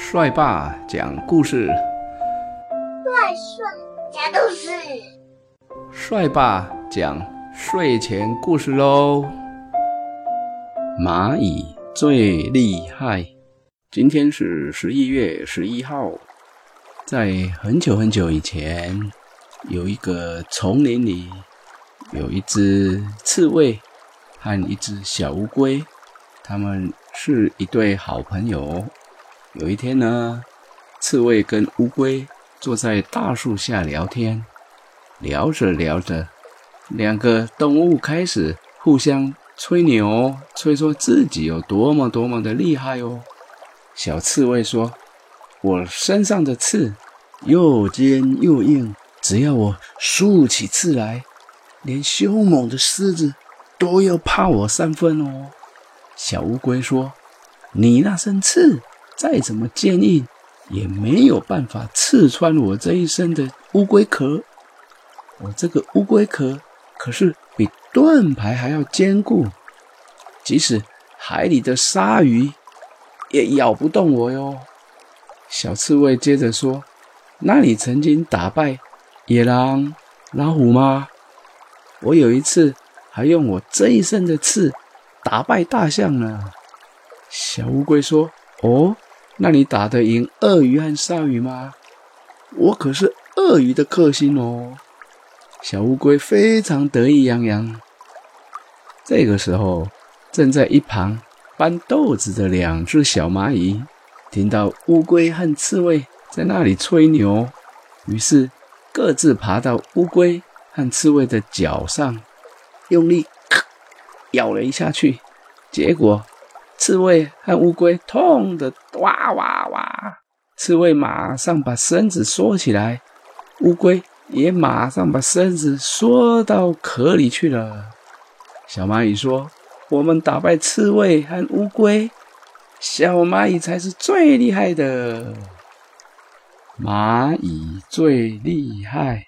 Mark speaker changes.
Speaker 1: 帅爸讲故事，
Speaker 2: 帅帅讲故事，
Speaker 1: 帅爸讲睡前故事喽。蚂蚁最厉害。今天是十一月十一号，在很久很久以前，有一个丛林里，有一只刺猬和一只小乌龟，他们是一对好朋友。有一天呢，刺猬跟乌龟坐在大树下聊天，聊着聊着，两个动物开始互相吹牛，吹说自己有多么多么的厉害哦。小刺猬说：“我身上的刺又尖又硬，只要我竖起刺来，连凶猛的狮子都要怕我三分哦。”小乌龟说：“你那身刺再怎么坚硬，也没有办法刺穿我这一身的乌龟壳。我这个乌龟壳可是比盾牌还要坚固，即使海里的鲨鱼。”也咬不动我哟。小刺猬接着说：“那你曾经打败野狼、老虎吗？我有一次还用我这一身的刺打败大象呢。”小乌龟说：“哦，那你打得赢鳄鱼和鲨鱼吗？我可是鳄鱼的克星哦。”小乌龟非常得意洋洋。这个时候，正在一旁。搬豆子的两只小蚂蚁听到乌龟和刺猬在那里吹牛，于是各自爬到乌龟和刺猬的脚上，用力咬了一下去。结果，刺猬和乌龟痛的哇哇哇！刺猬马上把身子缩起来，乌龟也马上把身子缩到壳里去了。小蚂蚁说。我们打败刺猬和乌龟，小蚂蚁才是最厉害的。蚂蚁最厉害。